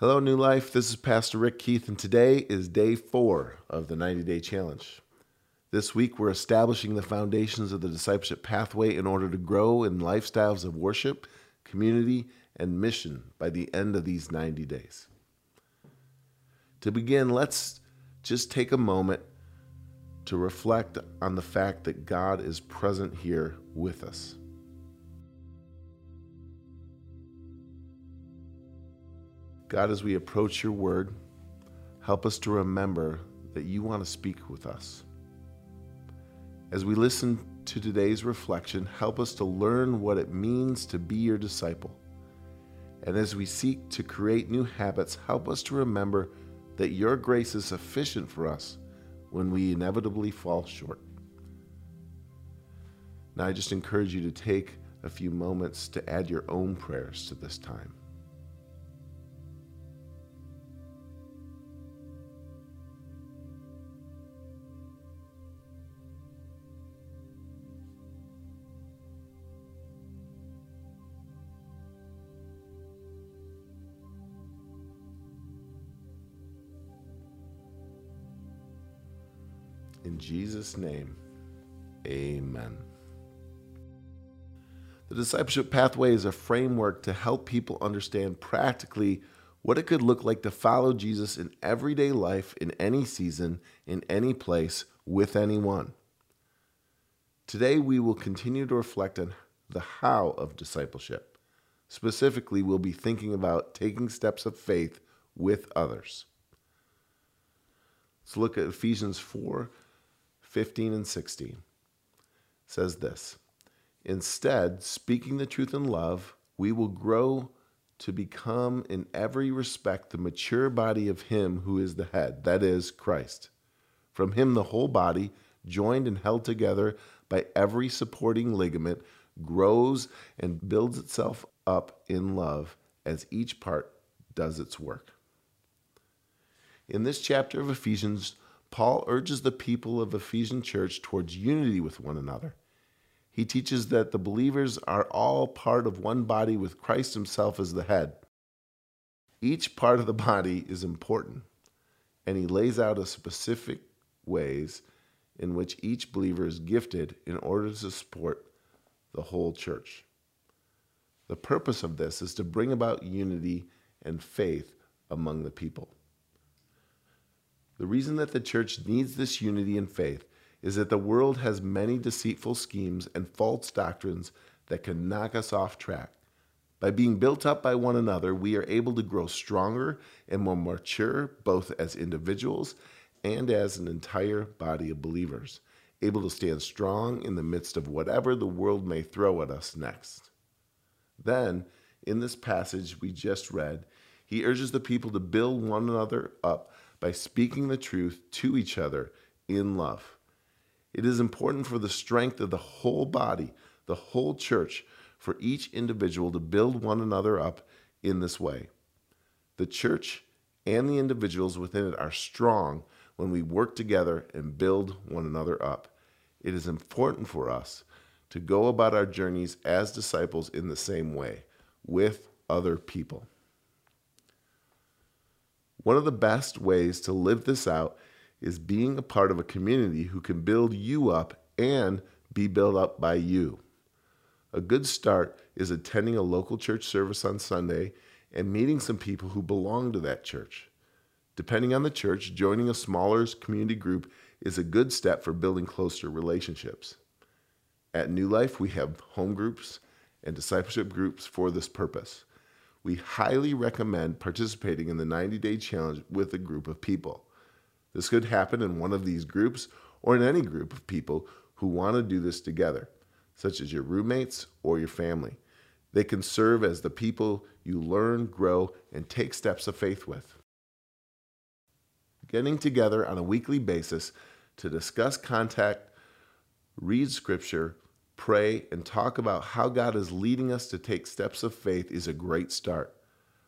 Hello, New Life. This is Pastor Rick Keith, and today is day four of the 90 Day Challenge. This week, we're establishing the foundations of the discipleship pathway in order to grow in lifestyles of worship, community, and mission by the end of these 90 days. To begin, let's just take a moment to reflect on the fact that God is present here with us. God, as we approach your word, help us to remember that you want to speak with us. As we listen to today's reflection, help us to learn what it means to be your disciple. And as we seek to create new habits, help us to remember that your grace is sufficient for us when we inevitably fall short. Now, I just encourage you to take a few moments to add your own prayers to this time. In Jesus' name, amen. The discipleship pathway is a framework to help people understand practically what it could look like to follow Jesus in everyday life, in any season, in any place, with anyone. Today, we will continue to reflect on the how of discipleship. Specifically, we'll be thinking about taking steps of faith with others. Let's look at Ephesians 4 15 and 16 says this Instead, speaking the truth in love, we will grow to become in every respect the mature body of Him who is the head, that is, Christ. From Him, the whole body, joined and held together by every supporting ligament, grows and builds itself up in love as each part does its work. In this chapter of Ephesians, Paul urges the people of Ephesian church towards unity with one another. He teaches that the believers are all part of one body with Christ himself as the head. Each part of the body is important, and he lays out a specific ways in which each believer is gifted in order to support the whole church. The purpose of this is to bring about unity and faith among the people. The reason that the church needs this unity and faith is that the world has many deceitful schemes and false doctrines that can knock us off track. By being built up by one another, we are able to grow stronger and more mature, both as individuals and as an entire body of believers, able to stand strong in the midst of whatever the world may throw at us next. Then, in this passage we just read, he urges the people to build one another up by speaking the truth to each other in love. It is important for the strength of the whole body, the whole church, for each individual to build one another up in this way. The church and the individuals within it are strong when we work together and build one another up. It is important for us to go about our journeys as disciples in the same way, with other people. One of the best ways to live this out is being a part of a community who can build you up and be built up by you. A good start is attending a local church service on Sunday and meeting some people who belong to that church. Depending on the church, joining a smaller community group is a good step for building closer relationships. At New Life, we have home groups and discipleship groups for this purpose we highly recommend participating in the 90 day challenge with a group of people. This could happen in one of these groups or in any group of people who want to do this together, such as your roommates or your family. They can serve as the people you learn, grow, and take steps of faith with. Getting together on a weekly basis to discuss contact, read scripture, pray, and talk about how God is leading us to take steps of faith is a great start.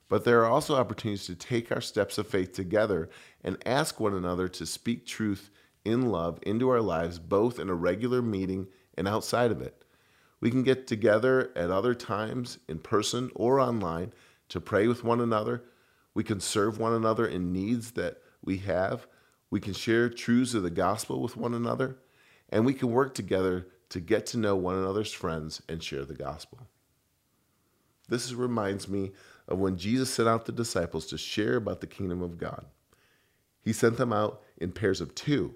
But there are also opportunities to take our steps of faith together and ask one another to speak truth in love into our lives, both in a regular meeting and outside of it. We can get together at other times, in person or online, to pray with one another. We can serve one another in needs that we have. We can share truths of the gospel with one another. And we can work together to get to know one another's friends and share the gospel. This reminds me of when Jesus sent out the disciples to share about the kingdom of God. He sent them out in pairs of two.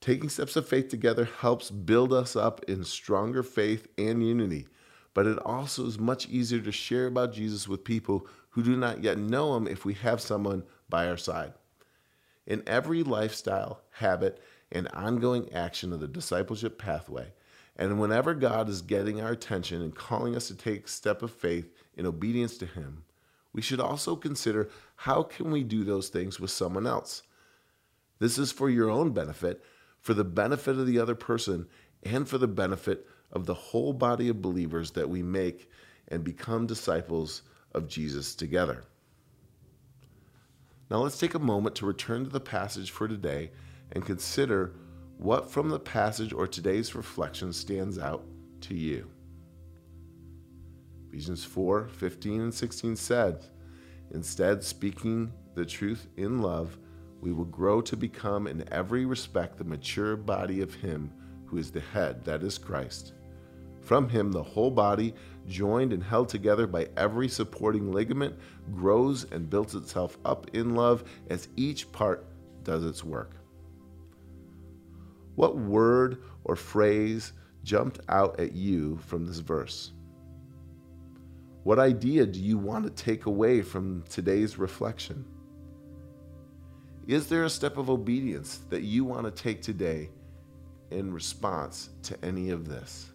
Taking steps of faith together helps build us up in stronger faith and unity, but it also is much easier to share about Jesus with people who do not yet know him if we have someone by our side. In every lifestyle, habit, and ongoing action of the discipleship pathway, and whenever God is getting our attention and calling us to take a step of faith in obedience to him, we should also consider how can we do those things with someone else. This is for your own benefit, for the benefit of the other person, and for the benefit of the whole body of believers that we make and become disciples of Jesus together. Now let's take a moment to return to the passage for today and consider what from the passage or today's reflection stands out to you. Ephesians 4 15 and 16 said, Instead, speaking the truth in love, we will grow to become in every respect the mature body of Him who is the head, that is Christ. From Him, the whole body, joined and held together by every supporting ligament, grows and builds itself up in love as each part does its work. What word or phrase jumped out at you from this verse? What idea do you want to take away from today's reflection? Is there a step of obedience that you want to take today in response to any of this?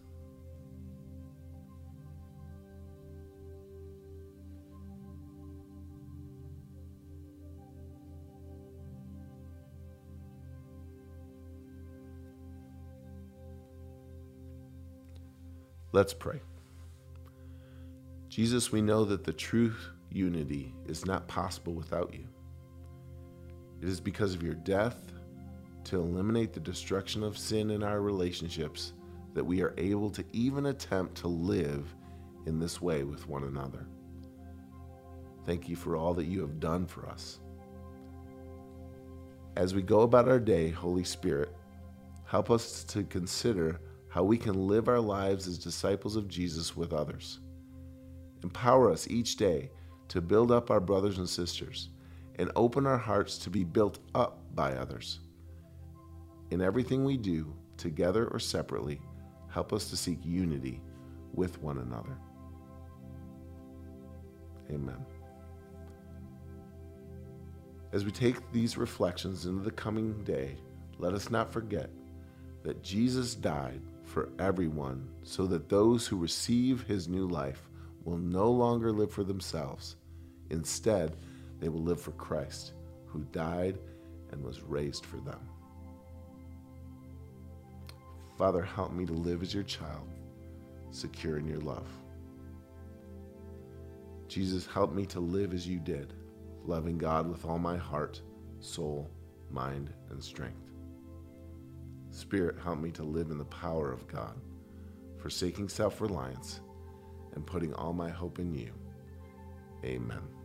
Let's pray. Jesus, we know that the true unity is not possible without you. It is because of your death to eliminate the destruction of sin in our relationships that we are able to even attempt to live in this way with one another. Thank you for all that you have done for us. As we go about our day, Holy Spirit, help us to consider how we can live our lives as disciples of Jesus with others. Empower us each day to build up our brothers and sisters and open our hearts to be built up by others. In everything we do, together or separately, help us to seek unity with one another. Amen. As we take these reflections into the coming day, let us not forget that Jesus died for everyone so that those who receive his new life will no longer live for themselves. Instead, they will live for Christ, who died and was raised for them. Father, help me to live as your child, secure in your love. Jesus, help me to live as you did, loving God with all my heart, soul, mind, and strength. Spirit, help me to live in the power of God, forsaking self reliance and putting all my hope in you. Amen.